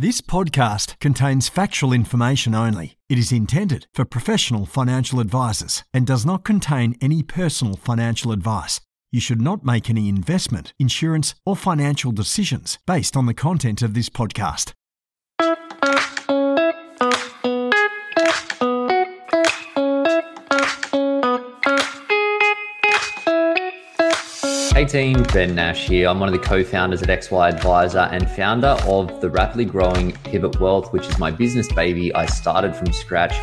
This podcast contains factual information only. It is intended for professional financial advisors and does not contain any personal financial advice. You should not make any investment, insurance, or financial decisions based on the content of this podcast. Hey team, Ben Nash here. I'm one of the co founders at XY Advisor and founder of the rapidly growing Pivot Wealth, which is my business baby I started from scratch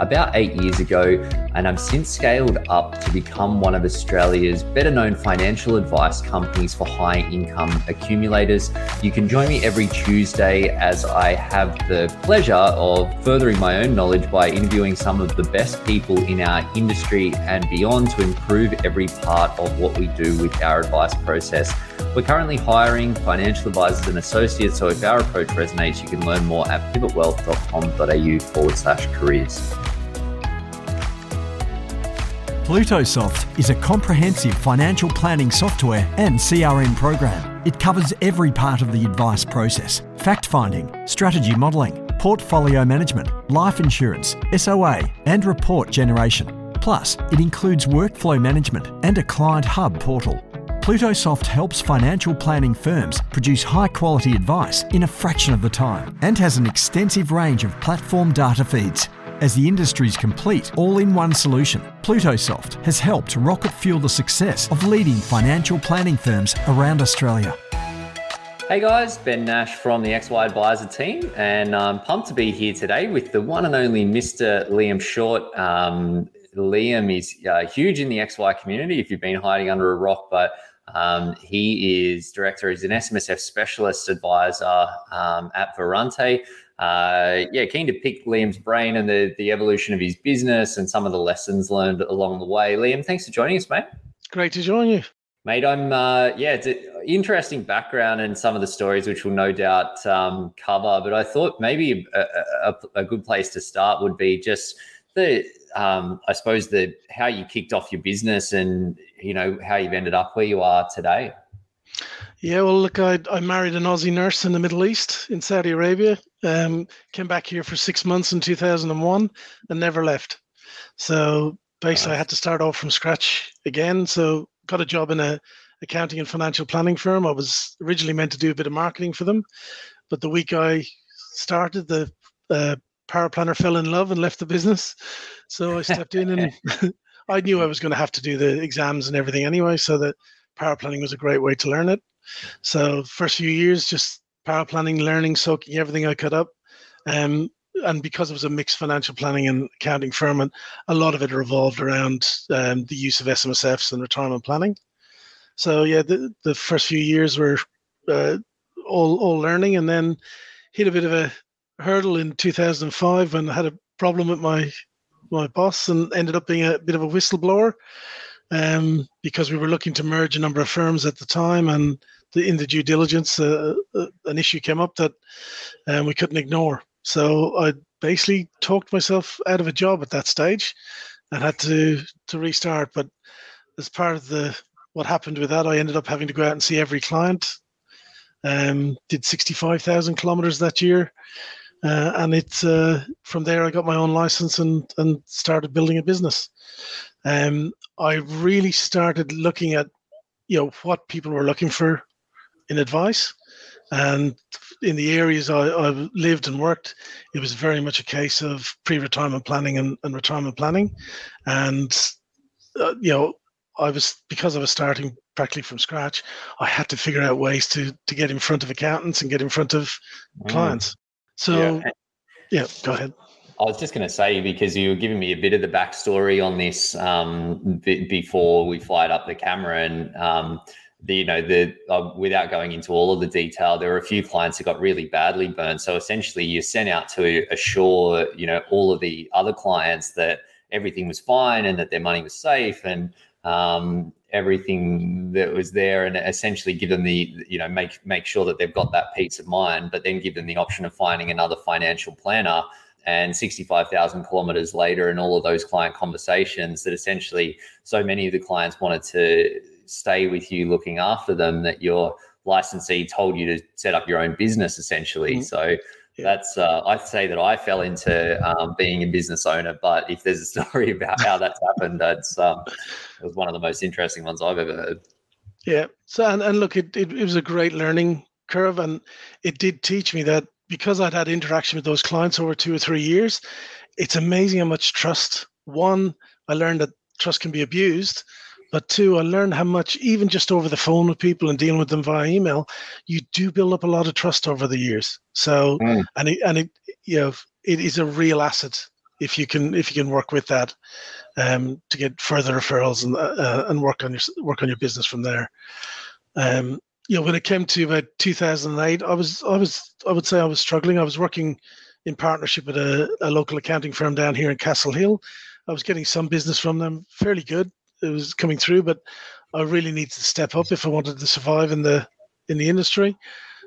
about eight years ago, and I've since scaled up to become one of Australia's better known financial advice companies for high income accumulators. You can join me every Tuesday as I have the pleasure of furthering my own knowledge by interviewing some of the best people in our industry and beyond to improve every part of what we do with our advice process. We're currently hiring financial advisors and associates, so if our approach resonates, you can learn more at pivotwealth.com.au forward slash careers. Plutosoft is a comprehensive financial planning software and CRM program. It covers every part of the advice process fact finding, strategy modelling, portfolio management, life insurance, SOA, and report generation. Plus, it includes workflow management and a client hub portal. Plutosoft helps financial planning firms produce high quality advice in a fraction of the time and has an extensive range of platform data feeds as the industry's complete all in one solution, Plutosoft has helped rocket fuel the success of leading financial planning firms around Australia. Hey guys, Ben Nash from the XY Advisor team, and I'm pumped to be here today with the one and only Mr. Liam Shorte. Um, Liam is uh, huge in the XY community if you've been hiding under a rock, but um, he is director, he's an SMSF specialist advisor um, at Verante uh, yeah, keen to pick Liam's brain and the the evolution of his business and some of the lessons learned along the way. Liam, thanks for joining us, mate. Great to join you. Mate, I'm uh, yeah, it's an interesting background and some of the stories which we'll no doubt um, cover. But I thought maybe a, a, a, good place to start would be just the um, I suppose the how you kicked off your business and you know how you've ended up where you are today. Yeah, well, look, I, I married an Aussie nurse in the Middle East in Saudi Arabia. Um, came back here for six months in 2001 and never left. So basically, I had to start off from scratch again. So got a job in a accounting and financial planning firm. I was originally meant to do a bit of marketing for them, but the week I started, the uh, paraplanner fell in love and left the business. So I stepped in and I knew I was going to have to do the exams and everything anyway. So that paraplanning was a great way to learn it. So first few years, just paraplanning, learning, soaking everything I could up. Um, and because it was a mixed financial planning and accounting firm, and a lot of it revolved around um, the use of SMSFs and retirement planning. So yeah, the, the first few years were uh, all all learning, and then hit a bit of a hurdle in 2005 when I had a problem with my my boss and ended up being a bit of a whistleblower um, because we were looking to merge a number of firms at the time, and the, in the due diligence, uh, uh, an issue came up that um, we couldn't ignore. So I basically talked myself out of a job at that stage, and had to to restart. But as part of the what happened with that, I ended up having to go out and see every client. Um, did sixty five thousand kilometers that year. Uh, and it's uh, from there I got my own license and and started building a business um, I really started looking at you know what people were looking for in advice, and in the areas I, I lived and worked, it was very much a case of pre-retirement planning and, and retirement planning, and uh, you know I was because I was starting practically from scratch. I had to figure out ways to to get in front of accountants and get in front of mm. clients. So, yeah. yeah, go ahead. I was just going to say because you were giving me a bit of the backstory on this um, b- before we fired up the camera, and um, the, you know the uh, without going into all of the detail, there were a few clients that got really badly burned. So essentially, you sent out to assure you know all of the other clients that everything was fine and that their money was safe and um, everything that was there, and essentially give them the you know make make sure that they've got that peace of mind, but then give them the option of finding another financial planner and 65,000 kilometers later, and all of those client conversations that essentially so many of the clients wanted to stay with you looking after them that you're licensee told you to set up your own business essentially. Mm-hmm. So yeah. that's uh, I'd say that I fell into um, being a business owner. But if there's a story about how that's happened, that's um, it was one of the most interesting ones I've ever heard. Yeah. So and, and look, it, it, it was a great learning curve, and it did teach me that because I'd had interaction with those clients over two or three years, it's amazing how much trust. One, I learned that trust can be abused, but two, I learned how much, even just over the phone with people and dealing with them via email, you do build up a lot of trust over the years. So, mm. and it, and it, you know, it is a real asset if you can if you can work with that um, to get further referrals and uh, and work on your work on your business from there. Um, you know, when it came to about 2008, I was I was I would say I was struggling. I was working in partnership with a, a local accounting firm down here in Castle Hill. I was getting some business from them, fairly good, it was coming through, but I really needed to step up if I wanted to survive in the in the industry.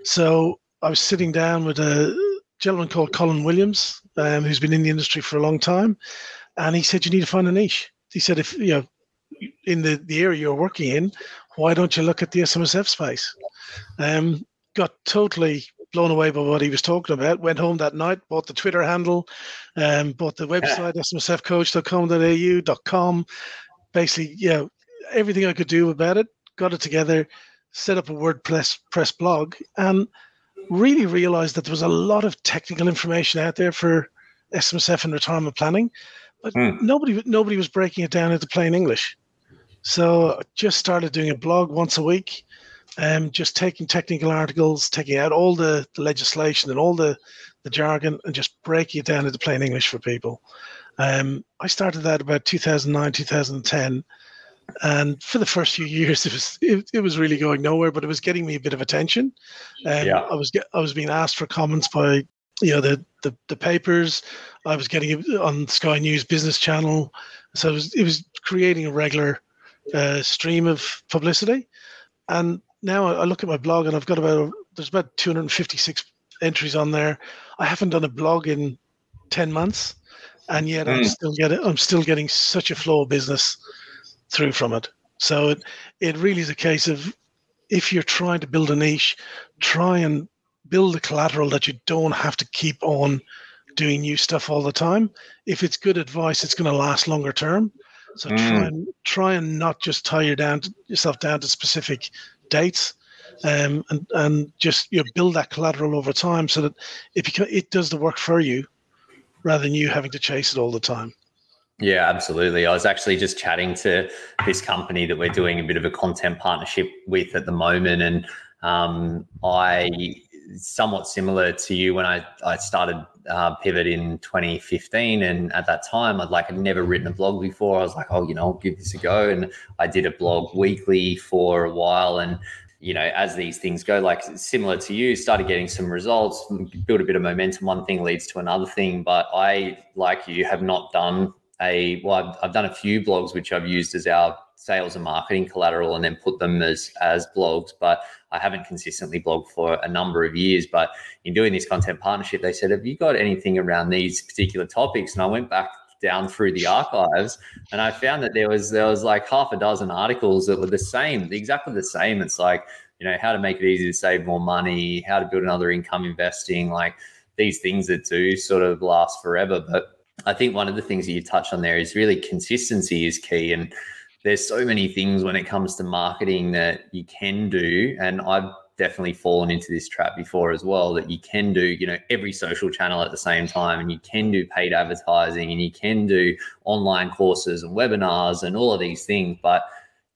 So I was sitting down with a gentleman called Colin Williams, um, who's been in the industry for a long time, and he said you need to find a niche. He said if you know in the the area you're working in, why don't you look at the SMSF space? Um, got totally blown away by what he was talking about. Went home that night, bought the Twitter handle, um, bought the website smsfcoach.com.com, basically, yeah, everything I could do about it, got it together, set up a WordPress press blog, and really realized that there was a lot of technical information out there for SMSF and retirement planning, but mm. nobody nobody was breaking it down into plain English. So I just started doing a blog once a week, um, just taking technical articles, taking out all the, the legislation and all the, the jargon, and just breaking it down into plain English for people. Um, I started that about 2009, 2010, and for the first few years, it was it, it was really going nowhere, but it was getting me a bit of attention. Um, yeah. I was I was being asked for comments by you know the, the the papers. I was getting it on Sky News Business Channel, so it was it was creating a regular uh, stream of publicity. And now I look at my blog, and I've got about there's about 256 entries on there. I haven't done a blog in 10 months and yet mm. I'm still getting I'm still getting such a flow of business through from it. So it it really is a case of if you're trying to build a niche, try and build a collateral that you don't have to keep on doing new stuff all the time. If it's good advice, it's going to last longer term. So mm. try and try and not just tie down to, yourself down to specific dates, um, and and just you know, build that collateral over time so that it beca- it does the work for you rather than you having to chase it all the time. Yeah, absolutely. I was actually just chatting to this company that we're doing a bit of a content partnership with at the moment, and um, I somewhat similar to you when I I started uh, Pivot in 2015, and at that time I'd like I'd never written a blog before. I was like, oh, you know, I'll give this a go, and I did a blog weekly for a while, and you know, as these things go, like similar to you, started getting some results, build a bit of momentum. One thing leads to another thing. But I, like you, have not done a, well, I've, I've done a few blogs which I've used as our sales and marketing collateral and then put them as, as blogs. But I haven't consistently blogged for a number of years. But in doing this content partnership, they said, Have you got anything around these particular topics? And I went back down through the archives and I found that there was there was like half a dozen articles that were the same, exactly the same. It's like, you know, how to make it easy to save more money, how to build another income investing, like these things that do sort of last forever. But I think one of the things that you touched on there is really consistency is key. And there's so many things when it comes to marketing that you can do. And I've definitely fallen into this trap before as well that you can do you know every social channel at the same time and you can do paid advertising and you can do online courses and webinars and all of these things but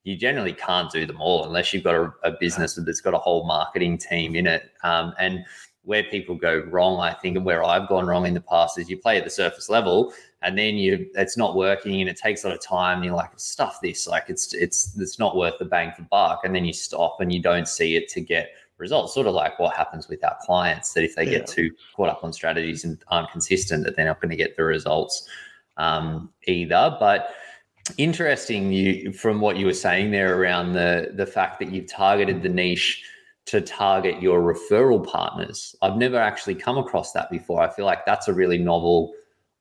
you generally can't do them all unless you've got a, a business that's got a whole marketing team in it um, and where people go wrong i think and where i've gone wrong in the past is you play at the surface level and then you it's not working and it takes a lot of time and you're like stuff this like it's it's it's not worth the bang for buck and then you stop and you don't see it to get results sort of like what happens with our clients that if they yeah. get too caught up on strategies and aren't consistent that they're not going to get the results um, either but interesting you from what you were saying there around the the fact that you've targeted the niche to target your referral partners i've never actually come across that before i feel like that's a really novel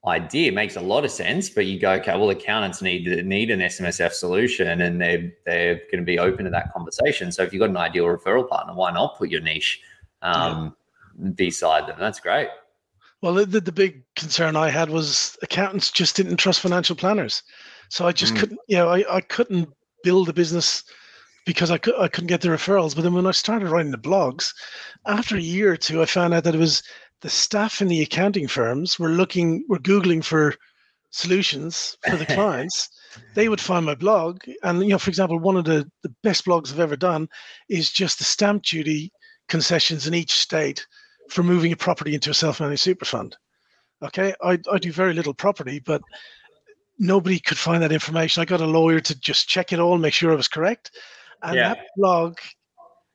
idea makes a lot of sense. But you go, okay, well, accountants need need an SMSF solution, and they're they're going to be open to that conversation. So if you've got an ideal referral partner, why not put your niche um, yeah. beside them? That's great. Well, the, the big concern I had was accountants just didn't trust financial planners. So I just mm. couldn't, you know, I, I couldn't build a business because I, could, I couldn't get the referrals. But then when I started writing the blogs, after a year or two, I found out that it was the staff in the accounting firms were looking, were Googling for solutions for the clients. they would find my blog. And, you know, for example, one of the, the best blogs I've ever done is just the stamp duty concessions in each state for moving a property into a self-managed super fund. Okay, I, I do very little property, but nobody could find that information. I got a lawyer to just check it all, make sure it was correct, and yeah. that blog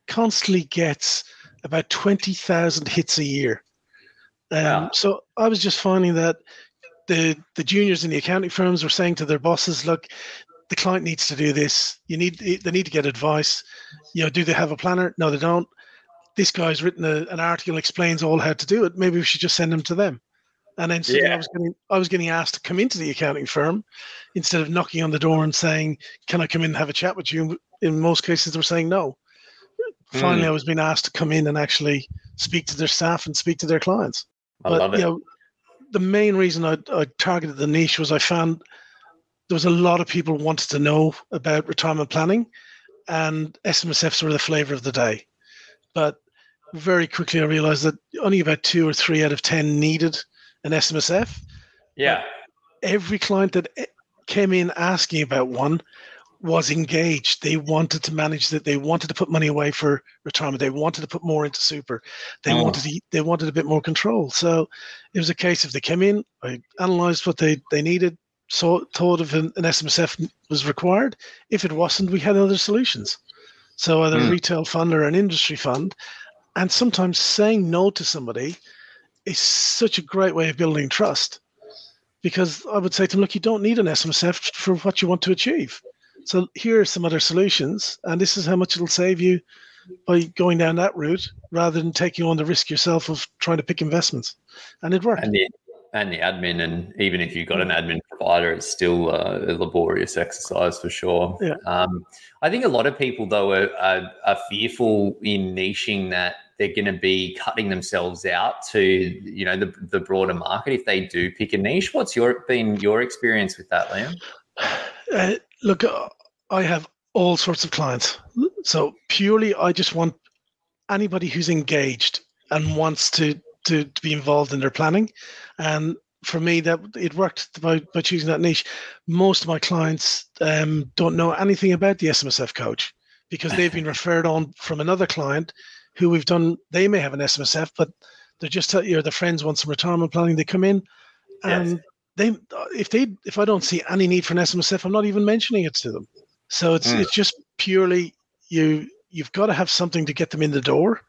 constantly gets about twenty thousand hits a year. Um, wow. So I was just finding that the the juniors in the accounting firms were saying to their bosses, "Look, the client needs to do this. You need they need to get advice. You know, do they have a planner? No, they don't this guy's written a, an article explains all how to do it. Maybe we should just send them to them. And then so yeah. I was getting I was getting asked to come into the accounting firm instead of knocking on the door and saying, "Can I come in and have a chat with you?" In most cases, they were saying no. Finally, mm. I was being asked to come in and actually speak to their staff and speak to their clients. I but, love it. You know, the main reason I, I targeted the niche was I found there was a lot of people wanted to know about retirement planning, and SMSFs were the flavor of the day. But very quickly I realized that only about two or three out of 10 needed an SMSF. Yeah. Every client that eh, came in asking about one was engaged. They wanted to manage that. They wanted to put money away for retirement. They wanted to put more into super. They oh. wanted to, they wanted a bit more control. So it was a case of they came in, I analyzed what they, they needed, so thought of an, an SMSF was required. If it wasn't, we had other solutions. So either mm. a retail fund or an industry fund, and sometimes saying no to somebody is such a great way of building trust because I would say to them, look, you don't need an SMSF for what you want to achieve. So here are some other solutions, and this is how much it'll save you by going down that route rather than taking on the risk yourself of trying to pick investments. And it worked. And the, and the admin, and even if you've got an admin provider, it's still a laborious exercise for sure. Yeah. Um, I think a lot of people, though, are, are, are fearful in niching that they're going to be cutting themselves out to you know the, the broader market if they do pick a niche. What's your been your experience with that, Liam? Uh, look, uh, I have all sorts of clients. So purely, I just want anybody who's engaged and wants to to, to be involved in their planning. And for me, that it worked by, by choosing that niche. Most of my clients um, don't know anything about the SMSF coach because they've been referred on from another client who we've done. They may have an SMSF, but they're just you know their friends want some retirement planning. They come in, and yes. They if they if I don't see any need for an SMSF, I'm not even mentioning it to them. So it's mm. it's just purely you you've got to have something to get them in the door.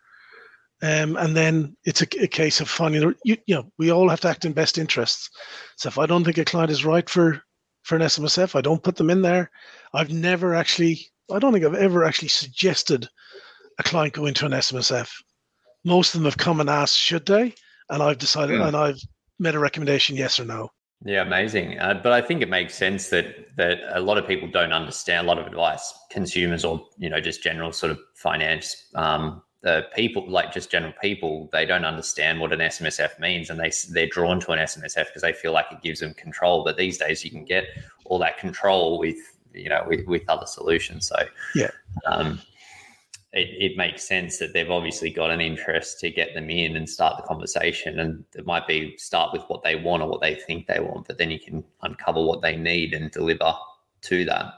Um, and then it's a, a case of finding you, you know we all have to act in best interests. So if I don't think a client is right for for an SMSF, I don't put them in there. I've never actually I don't think I've ever actually suggested a client go into an SMSF. Most of them have come and asked, should they? And I've decided, yeah. and I've made a recommendation, yes or no. Yeah, amazing. Uh, but I think it makes sense that that a lot of people don't understand a lot of advice, consumers or you know just general sort of finance um, uh, people, like just general people, they don't understand what an SMSF means, and they they're drawn to an SMSF because they feel like it gives them control. But these days, you can get all that control with you know with, with other solutions. So yeah, um, it, it makes sense that they've obviously got an interest to get them in and start the conversation. And it might be start with what they want or what they think they want, but then you can uncover what they need and deliver to that.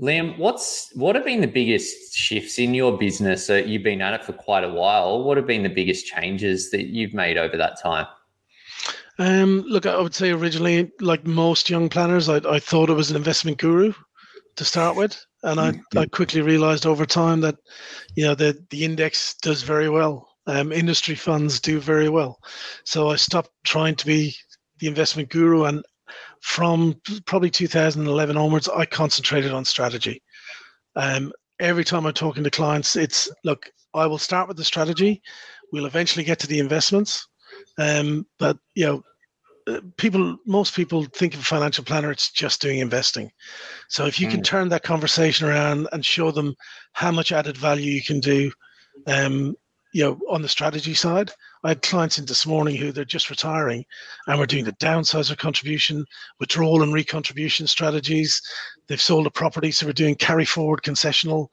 Liam, what's what have been the biggest shifts in your business? Uh, you've been at it for quite a while. What have been the biggest changes that you've made over that time? Um, look, I would say originally, like most young planners, I, I thought it was an investment guru to start with and I. I quickly realized over time that you know the the index does very well. Um, industry funds do very well. So i stopped trying to be the investment guru and from probably 2011 onwards i concentrated on strategy. Um, every time i'm talking to clients it's look i will start with the strategy. We'll eventually get to the investments. Um, but you know people, most people think of a financial planner, it's just doing investing. So if you mm. can turn that conversation around and show them how much added value you can do, um, you know, on the strategy side, I had clients in this morning who they're just retiring and we're doing the downsizer contribution, withdrawal and recontribution strategies. They've sold a property, so we're doing carry forward concessional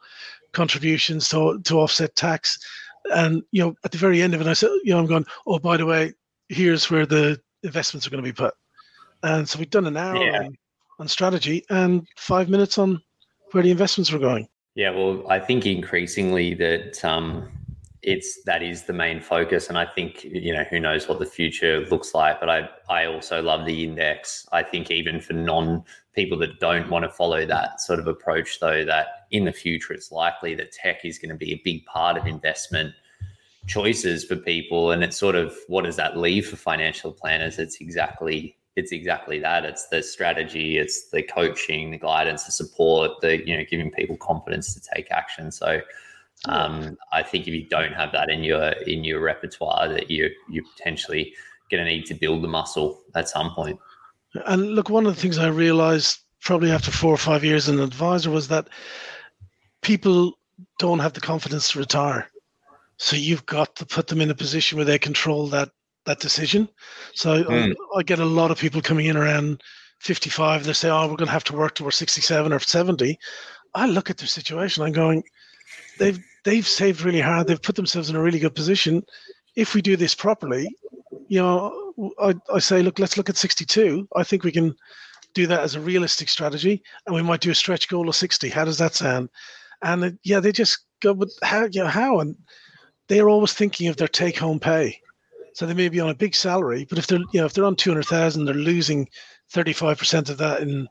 contributions to, to offset tax. And, you know, at the very end of it, I said, you know, I'm going, oh, by the way, here's where the investments are going to be put. And so we've done an hour yeah. on, on strategy and five minutes on where the investments were going. Yeah, well, I think increasingly that um, it's that is the main focus, and I think you know who knows what the future looks like. But I I also love the index. I think even for non people that don't want to follow that sort of approach, though, that in the future it's likely that tech is going to be a big part of investment choices for people, and it's sort of what does that leave for financial planners? It's exactly it's exactly that. It's the strategy, it's the coaching, the guidance, the support, the you know giving people confidence to take action. So um, I think if you don't have that in your in your repertoire, that you you're potentially going to need to build the muscle at some point. And look, one of the things I realized probably after four or five years as an advisor was that people don't have the confidence to retire. So you've got to put them in a position where they control that that decision. So mm. I, hmm. I, get a lot of people coming in around 55. They say, "Oh, we're going to have to work till we're 67 or 70." I look at their situation. I'm going, they've they've saved really hard. They've put themselves in a really good position. If we do this properly, you know, I, I say, look, let's look at 62. I think we can do that as a realistic strategy, and we might do a stretch goal of 60. How does that sound? And uh, yeah, they just go, but how? You know, how? And they're always thinking of their take-home pay. So they may be on a big salary, but if they're you know if they're on two hundred thousand, they're losing thirty five percent of that in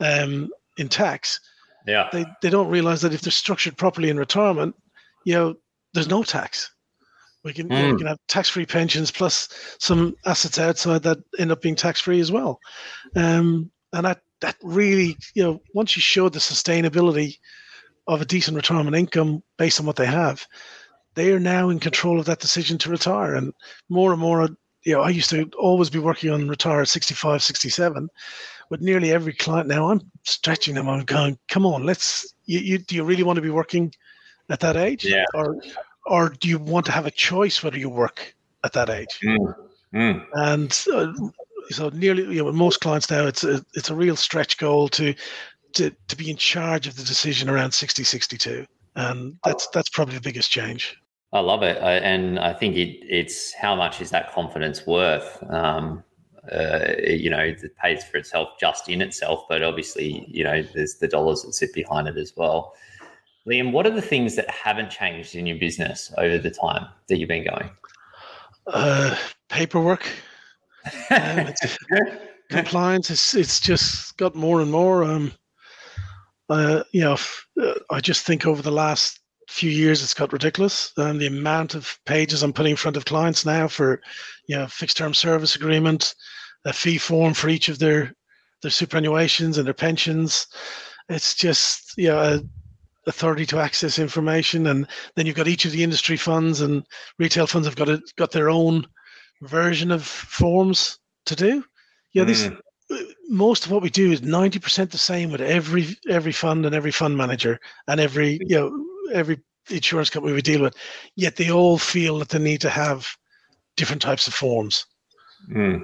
um, in tax. Yeah, they they don't realize that if they're structured properly in retirement, you know, there's no tax. We can, mm. you know, we hmm. can have tax free pensions plus some assets outside that end up being tax free as well. Um, and that that really, you know, once you show the sustainability of a decent retirement income based on what they have, they are now in control of that decision to retire. And more and more, you know, I used to always be working on retire at 65, 67. With nearly every client now, I'm stretching them. I'm going, come on, let's. You, you do you really want to be working at that age? Yeah. Or, or do you want to have a choice whether you work at that age? Mm. Mm. And uh, so nearly, you know, with most clients now, it's a, it's a real stretch goal to, to, to be in charge of the decision around 60, 62 and that's that's probably the biggest change. I love it, I, and I think it, it's how much is that confidence worth? Um, uh, you know, it pays for itself just in itself, but obviously, you know, there's the dollars that sit behind it as well. Liam, what are the things that haven't changed in your business over the time that you've been going? Uh, paperwork, um, compliance. It's it's just got more and more. Um, uh, you know, uh, I just think over the last few years it's got ridiculous. And the amount of pages I'm putting in front of clients now for, you know, fixed term service agreement, a fee form for each of their their superannuations and their pensions. It's just you know authority to access information, and then you've got each of the industry funds and retail funds have got a, got their own version of forms to do. Yeah, mm. this most of what we do is 90% the same with every every fund and every fund manager and every you know every insurance company we deal with, yet they all feel that they need to have different types of forms. Mm.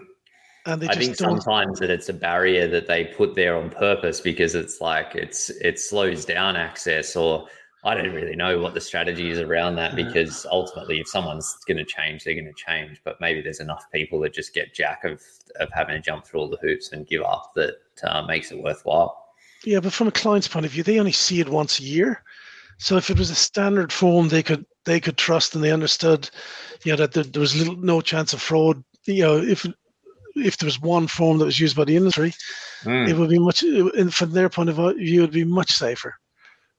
And they I think don't... sometimes that it's a barrier that they put there on purpose because it's like it's it slows down access or I don't really know what the strategy is around that because ultimately, if someone's going to change, they're going to change. But maybe there's enough people that just get jack of, of having to jump through all the hoops and give up that uh, makes it worthwhile. Yeah, but from a client's point of view, they only see it once a year. So if it was a standard form, they could they could trust and they understood, you know, that there, there was little no chance of fraud. You know, if if there was one form that was used by the industry, mm. it would be much from their point of view, it would be much safer.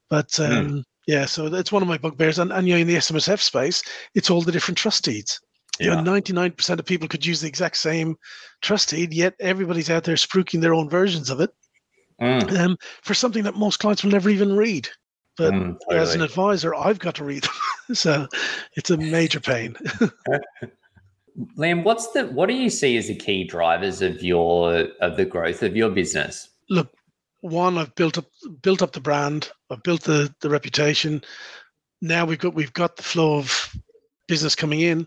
But um, mm. yeah, so it's one of my bugbears, and, and you know, in the SMSF space, it's all the different trust deeds. Yeah. You know, 99% of people could use the exact same trust deed, yet everybody's out there spruiking their own versions of it mm. um, for something that most clients will never even read. But mm, totally. as an advisor, I've got to read them. so it's a major pain. Liam, what's the what do you see as the key drivers of your of the growth of your business? Look, one, I've built up built up the brand, I've built the the reputation. Now we've got we've got the flow of business coming in.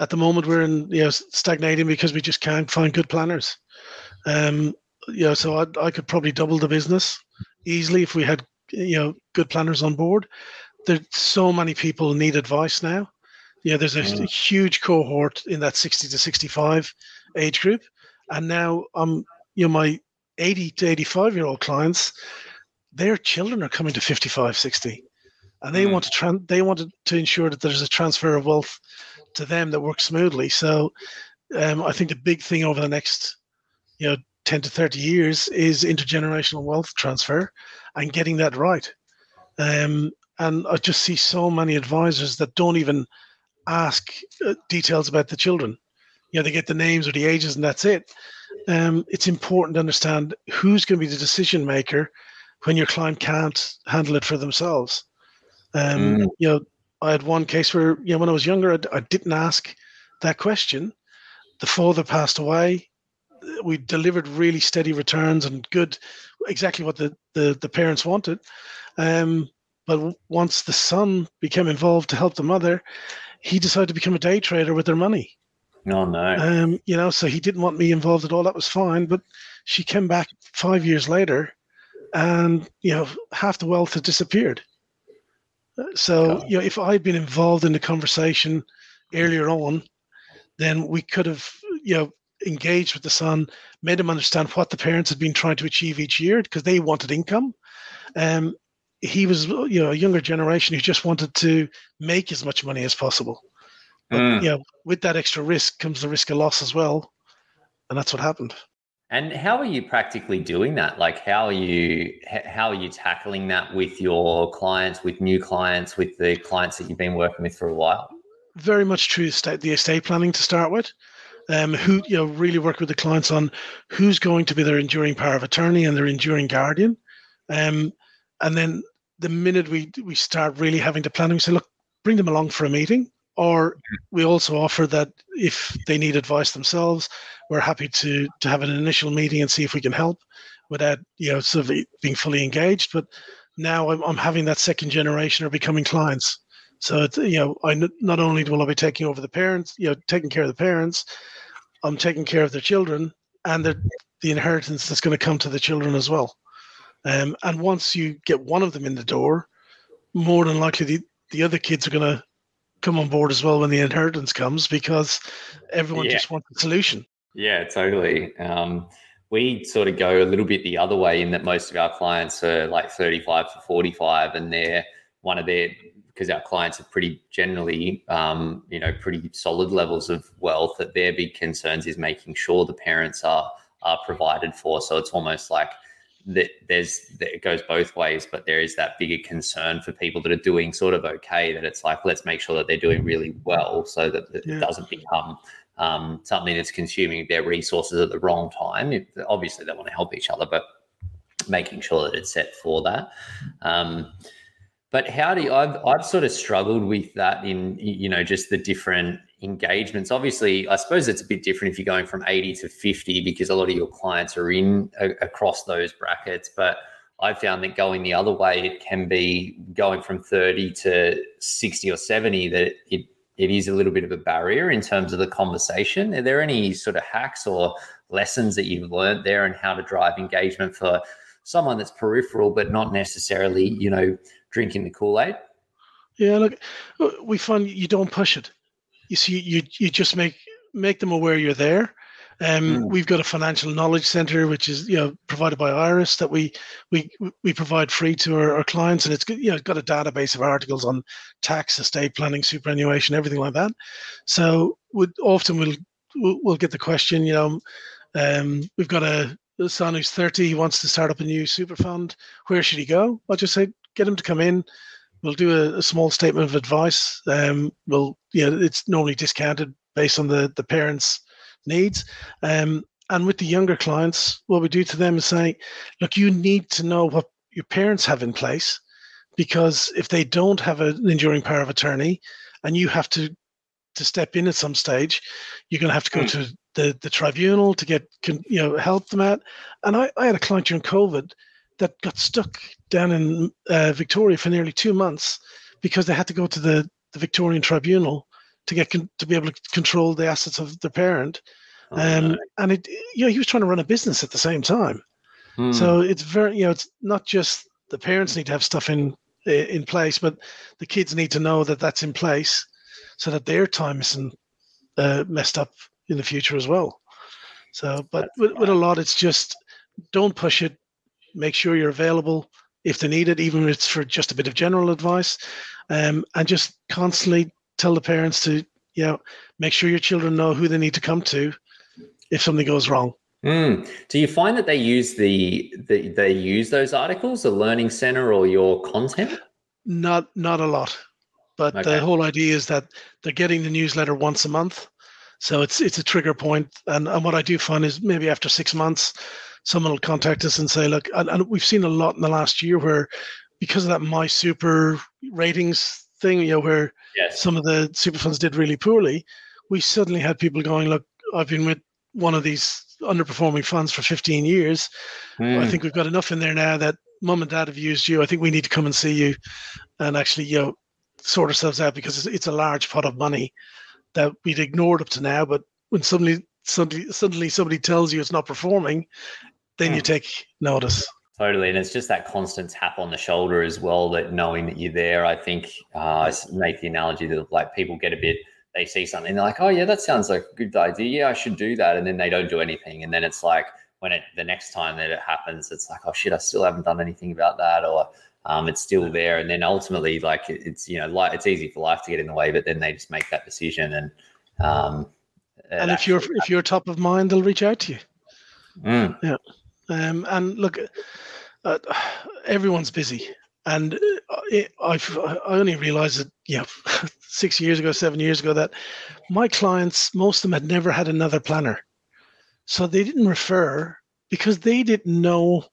At the moment, we're in you know stagnating because we just can't find good planners. Um, you know, so I, I could probably double the business easily if we had you know good planners on board. There's so many people need advice now yeah, there's a, a, huge cohort in that 60 to 65 age group, and now um, you know, my 80 to 85 year old clients, their children are coming to 55, 60, and they mm. want to tran- they want to ensure that there's a transfer of wealth to them that works smoothly. So, um, I think the big thing over the next, you know, 10 to 30 years is intergenerational wealth transfer and getting that right. Um, and I just see so many advisors that don't even ask uh, details about the children. You know, they get the names or the ages, and that's it. Um, it's important to understand who's going to be the decision maker when your client can't handle it for themselves. Um, mm. You know, I had one case where, you know, when I was younger, I, I didn't ask that question. The father passed away. We delivered really steady returns and good, exactly what the, the, the parents wanted. Um, but once the son became involved to help the mother, he decided to become a day trader with their money. No, oh, no. Um, you know, so he didn't want me involved at all. That was fine. But she came back five years later, and you know, half the wealth had disappeared. So, you know, if I'd been involved in the conversation earlier on, then we could have, you know, engaged with the son, made him understand what the parents had been trying to achieve each year because they wanted income. Um, he was you know a younger generation who just wanted to make as much money as possible. But mm. know, with that extra risk comes the risk of loss as well, and that's what happened. And how are you practically doing that? Like, how are you how are you tackling that with your clients, with new clients, with the clients that you've been working with for a while? Very much true. State the estate planning to start with. Um, who you know really work with the clients on who's going to be their enduring power of attorney and their enduring guardian. Um, and then the minute we we start really having to plan, we say, look, bring them along for a meeting. Or we also offer that if they need advice themselves, we're happy to to have an initial meeting and see if we can help without you know sort of being fully engaged. But now I'm, I'm having that second generation are becoming clients. So it's, you know, I not only will I be taking over the parents, you know, taking care of the parents, I'm taking care of their children and the the inheritance that's going to come to the children as well. Um, and once you get one of them in the door, more than likely the, the other kids are going to come on board as well when the inheritance comes because everyone yeah. just wants a solution. Yeah, totally. Um, we sort of go a little bit the other way in that most of our clients are like 35 to 45 and they're one of their because our clients are pretty generally um, you know pretty solid levels of wealth that their big concerns is making sure the parents are are provided for so it's almost like that there's that it goes both ways, but there is that bigger concern for people that are doing sort of okay that it's like let's make sure that they're doing really well so that it yeah. doesn't become um, something that's consuming their resources at the wrong time. It, obviously, they want to help each other, but making sure that it's set for that. Um, but how do you, I've, I've sort of struggled with that in, you know, just the different engagements. Obviously, I suppose it's a bit different if you're going from 80 to 50 because a lot of your clients are in a, across those brackets. But I found that going the other way, it can be going from 30 to 60 or 70 that it, it is a little bit of a barrier in terms of the conversation. Are there any sort of hacks or lessons that you've learned there and how to drive engagement for someone that's peripheral but not necessarily, you know, drinking the Kool-Aid? Yeah, look, we find you don't push it you see you you just make make them aware you're there. Um, mm. We've got a financial knowledge center, which is you know provided by Iris that we we we provide free to our, our clients, and it's you know got a database of articles on tax, estate planning, superannuation, everything like that. So would often we'll, we'll get the question, you know, um, we've got a son who's 30, he wants to start up a new super fund. Where should he go? I'll just say get him to come in we'll do a, a small statement of advice. Um, we'll, you know, it's normally discounted based on the the parents' needs. Um, and with the younger clients, what we do to them is say, look, you need to know what your parents have in place, because if they don't have an enduring power of attorney, and you have to to step in at some stage, you're going to have to go mm. to the, the tribunal to get can, you know help them out. And I, I had a client during COVID that got stuck down in uh, Victoria for nearly two months because they had to go to the, the Victorian tribunal to get con- to be able to control the assets of their parent. Oh, um, no. And it, you know, he was trying to run a business at the same time. Hmm. So it's very, you know, it's not just the parents need to have stuff in in place, but the kids need to know that that's in place, so that their time isn't uh, messed up in the future as well. So, but with, with, a lot, it's just don't push it. Make sure you're available if they need it, even if it's for just a bit of general advice, um, and just constantly tell the parents to, you know, make sure your children know who they need to come to if something goes wrong. Mm. Do you find that they use the, the they use those articles, the learning center, or your content? Not not a lot, but okay. the whole idea is that they're getting the newsletter once a month, so it's it's a trigger point. And and what I do find is maybe after six months, someone will contact us and say, look, and, and we've seen a lot in the last year where because of that my super ratings thing, you know, where yes. some of the super funds did really poorly, we suddenly had people going, look, I've been with one of these underperforming funds for 15 years. Mm. I hmm. think we've got enough in there now that mum and dad have used you. I think we need to come and see you and actually, you know, sort ourselves out because it's, it's a large pot of money that we'd ignored up to now. But when suddenly, suddenly, suddenly somebody tells you it's not performing, then mm. you hmm. take notice. Totally, and it's just that constant tap on the shoulder as well. That knowing that you're there, I think uh, I make the analogy that like people get a bit they see something, they're like, oh, yeah, that sounds like a good idea. Yeah, I should do that. And then they don't do anything. And then it's like, when it the next time that it happens, it's like, oh shit, I still haven't done anything about that, or um, it's still there. And then ultimately, like it's you know, like it's easy for life to get in the way, but then they just make that decision. And um, and if you're if you're top of mind, they'll reach out to you. Mm. Yeah, um, and look, uh, everyone's busy, and uh, it, I've I only realized that yeah, six years ago, seven years ago, that my clients, most of them had never had another planner, so they didn't refer because they didn't know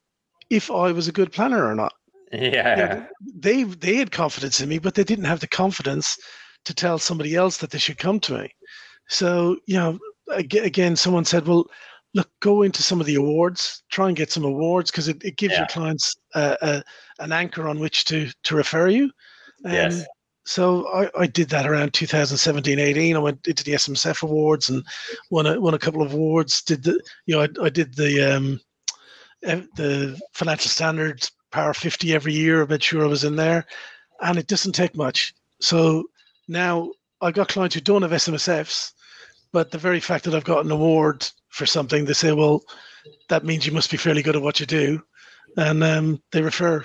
if I was a good planner or not. Yeah, you know, they they had confidence in me, but they didn't have the confidence to tell somebody else that they should come to me. So you know, again, someone said, well look, go into some of the awards, try and get some awards because it, it gives yeah. your clients uh, uh, an anchor on which to to refer you. Um, yes. So I, I did that around 2017, 18. I went into the SMSF awards and won a, won a couple of awards. Did the you know I, I did the um, the financial standards Power 50 every year. I made sure I was in there, and it doesn't take much. So now I've got clients who don't have SMSFs, but the very fact that I've got an award for something, they say, well, that means you must be fairly good at what you do. And um, they refer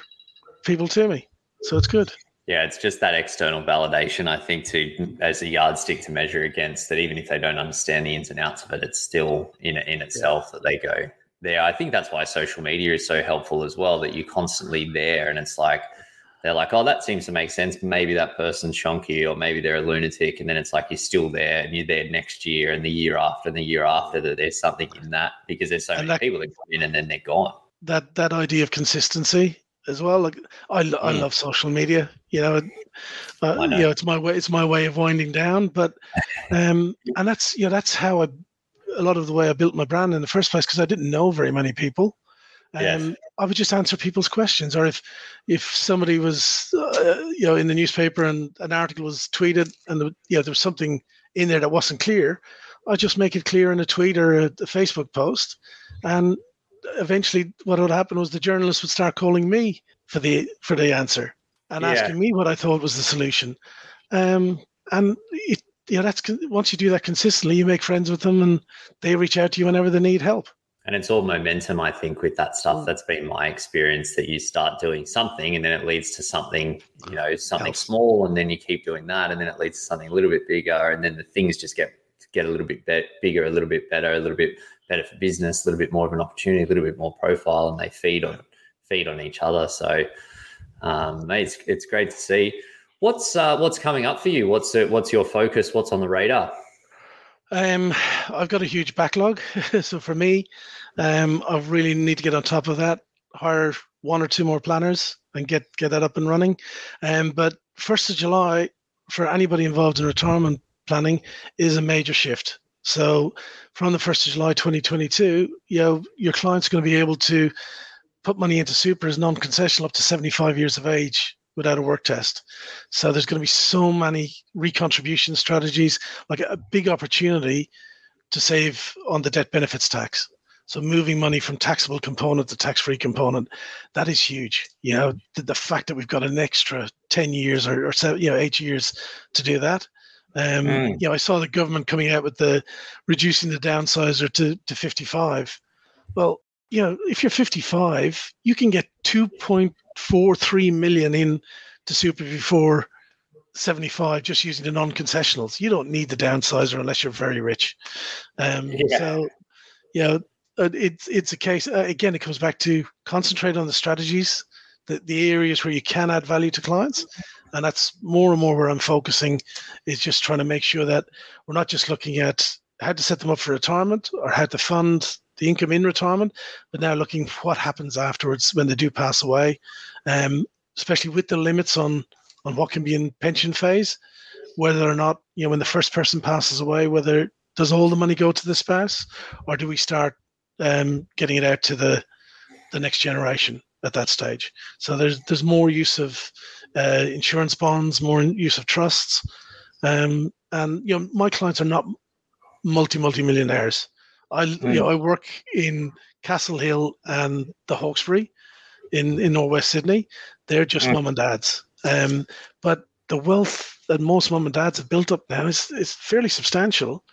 people to me. So it's good. Yeah, it's just that external validation, I think, to as a yardstick to measure against that even if they don't understand the ins and outs of it, it's still in in itself yeah. that they go there. I think that's why social media is so helpful as well, that you're constantly there and it's like they're like, oh, that seems to make sense. Maybe that person's shonky or maybe they're a lunatic. And then it's like you're still there and you're there next year and the year after and the year after that there's something in that because there's so and many that, people that come in and then they're gone. That that idea of consistency as well. Like I, mm. I love social media. You know, uh, know, you know, it's my way. It's my way of winding down. But um, and that's you know that's how I a lot of the way I built my brand in the first place because I didn't know very many people. Um, yes. I would just answer people's questions, or if if somebody was uh, you know in the newspaper and an article was tweeted and the, you know there was something in there that wasn't clear, I'd just make it clear in a tweet or a, a Facebook post, and eventually what would happen was the journalist would start calling me for the for the answer and yeah. asking me what I thought was the solution, um, and it yeah that's once you do that consistently, you make friends with them and they reach out to you whenever they need help. And it's all momentum, I think, with that stuff. Mm. That's been my experience that you start doing something and then it leads to something, you know, something small, and then you keep doing that, and then it leads to something a little bit bigger, and then the things just get get a little bit be- bigger, a little bit better, a little bit better for business, a little bit more of an opportunity, a little bit more profile, and they feed on feed on each other. So, um, mate, it's, it's great to see. What's uh, what's coming up for you? What's uh, what's your focus? What's on the radar? Um, I've got a huge backlog, so for me, um, I really need to get on top of that. Hire one or two more planners and get get that up and running. Um, but first of July, for anybody involved in retirement planning is a major shift. So from the 1st of July 2022, you know, your client's going to be able to put money into super as non-concessional up to 75 years of age without a work test. So there's going to be so many recontribution strategies, like a big opportunity to save on the death benefits tax. So moving money from taxable component to tax-free component, that is huge. You know, the, the fact that we've got an extra 10 years or, or seven, you know, eight years to do that. Um, mm. You know, I saw the government coming out with the reducing the downsizer to, to 55. Well, you know, if you're 55, you can get 2.43 million in to super before 75 just using the non-concessionals. You don't need the downsizer unless you're very rich. Um, yeah. So, you know, it's it's a case uh, again. It comes back to concentrate on the strategies, the the areas where you can add value to clients, and that's more and more where I'm focusing. Is just trying to make sure that we're not just looking at how to set them up for retirement or how to fund the income in retirement, but now looking what happens afterwards when they do pass away, um, especially with the limits on on what can be in pension phase, whether or not you know when the first person passes away, whether does all the money go to the spouse, or do we start um, getting it out to the the next generation at that stage? So there's there's more use of uh, insurance bonds, more use of trusts, um, and you know my clients are not multi multi millionaires. I mm. you know I work in Castle Hill and the Hawkesbury in in Northwest Sydney. They're just mm. mum and dads. Um, but the wealth that most mum and dads have built up now is is fairly substantial,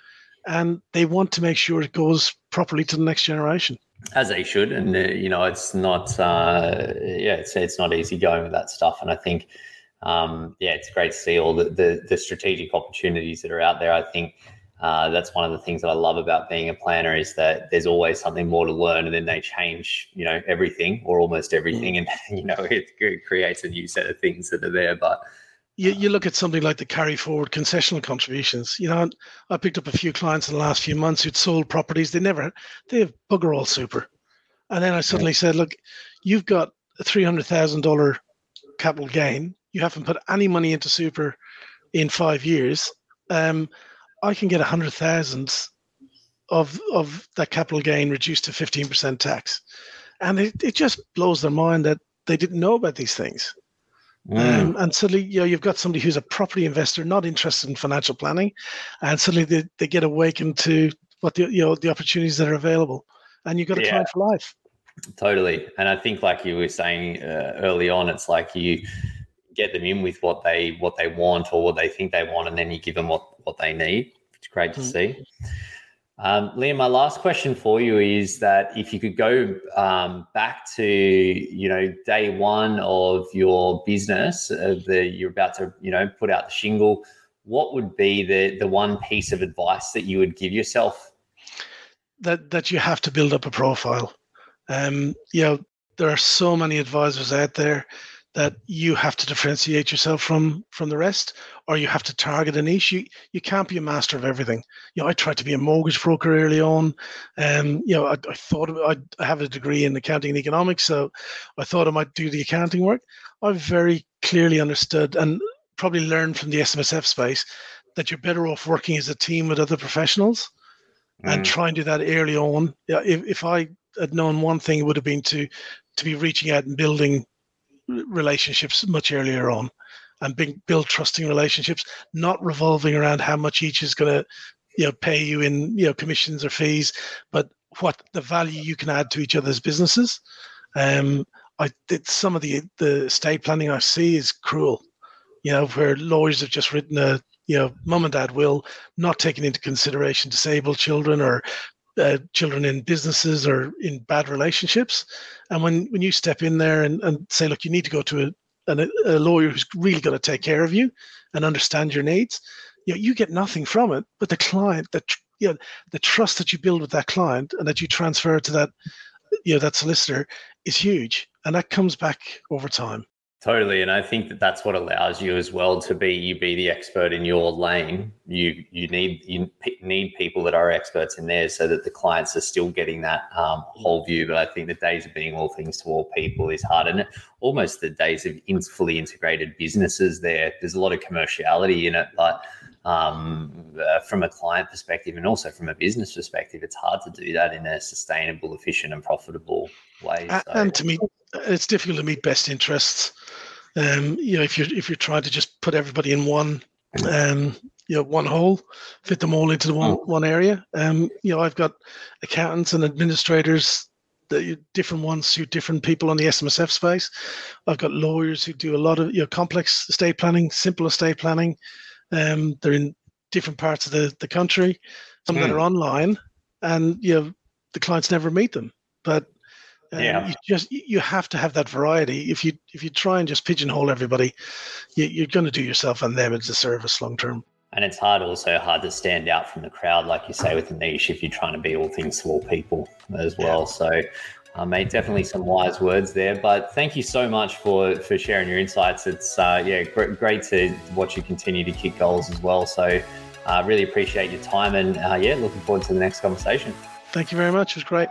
and they want to make sure it goes properly to the next generation. As they should, and uh, you know it's not uh, yeah it's it's not easy going with that stuff, and I think. Um, yeah, it's great to see all the, the, the strategic opportunities that are out there. I think uh, that's one of the things that I love about being a planner is that there's always something more to learn, and then they change, you know, everything or almost everything, mm. and you know, it, it, creates a new set of things that are there. But you, you look at something like the carry forward concessional contributions. You know, I picked up a few clients in the last few months who'd sold properties. They never, they have bugger all super, and then I suddenly said, look, you've got a three hundred thousand dollar capital gain. You haven't put any money into super in five years. Um, I can get a hundred thousand of of that capital gain reduced to fifteen percent tax, and it, it just blows their mind that they didn't know about these things. Mm. Um, and suddenly, you know, you've got somebody who's a property investor, not interested in financial planning, and suddenly they, they get awakened to what the you know the opportunities that are available, and you've got a yeah. client for life. Totally, and I think like you were saying uh, early on, it's like you get them in with what they what they want or what they think they want, and then you give them what what they need. Great to mm. see. Um, Liam, my last question for you is that if you could go um, back to you know day one of your business, uh, the you're about to you know put out the shingle, what would be the the one piece of advice that you would give yourself? That that you have to build up a profile. Um, you know, there are so many advisors out there that you have to differentiate yourself from from the rest or you have to target a niche. You you can't be a master of everything. You know i tried to be a mortgage broker early on and um, you know i, I thought I, I have a degree in accounting and economics so i thought i might do the accounting work. I very clearly understood and probably learned from the smsf space that you're better off working as a team with other professionals mm. and try and do that early on. Yeah if, if i had known one thing it would have been to to be reaching out and building relationships much earlier on and build trusting relationships, not revolving around how much each is going to, you know, pay you in, you know, commissions or fees, but what the value you can add to each other's businesses. Um, I did some of the the estate planning I see is cruel, you know, where lawyers have just written a, you know, mum and dad will not taking into consideration disabled children or uh, children in businesses or in bad relationships. And when, when you step in there and, and say, look, you need to go to a, a, a lawyer who's really going to take care of you and understand your needs, you know, you get nothing from it, but the client, that you know, the trust that you build with that client and that you transfer to that, you know, that solicitor is huge, and that comes back over time. Totally, and I think that that's what allows you as well to be you be the expert in your lane. You you need you need people that are experts in there so that the clients are still getting that um, whole view. But I think the days of being all things to all people is hard, and almost the days of in, fully integrated businesses. There, there's a lot of commerciality in it, but um, uh, from a client perspective and also from a business perspective, it's hard to do that in a sustainable, efficient, and profitable way. So. And to me, it's difficult to meet best interests. Um, you know, if you're if you're trying to just put everybody in one, um, you know, one hole, fit them all into the one mm. one area. Um, you know, I've got accountants and administrators the different ones suit different people on the SMSF space. I've got lawyers who do a lot of you know complex estate planning, simple estate planning. Um, they're in different parts of the, the country. Some mm. that are hmm. online, and you know the clients never meet them. But um, yeah. you just you have to have that variety. If you if you try and just pigeonhole everybody, you, are going to do yourself and them a disservice long term. And it's hard also hard to stand out from the crowd, like you say, with a niche if you're trying to be all things to all people as well. Yeah. So uh, mate, definitely some wise words there. But thank you so much for for sharing your insights. It's uh, yeah, great, great to watch you continue to kick goals as well. So uh, really appreciate your time and uh, yeah, looking forward to the next conversation. Thank you very much. It was great.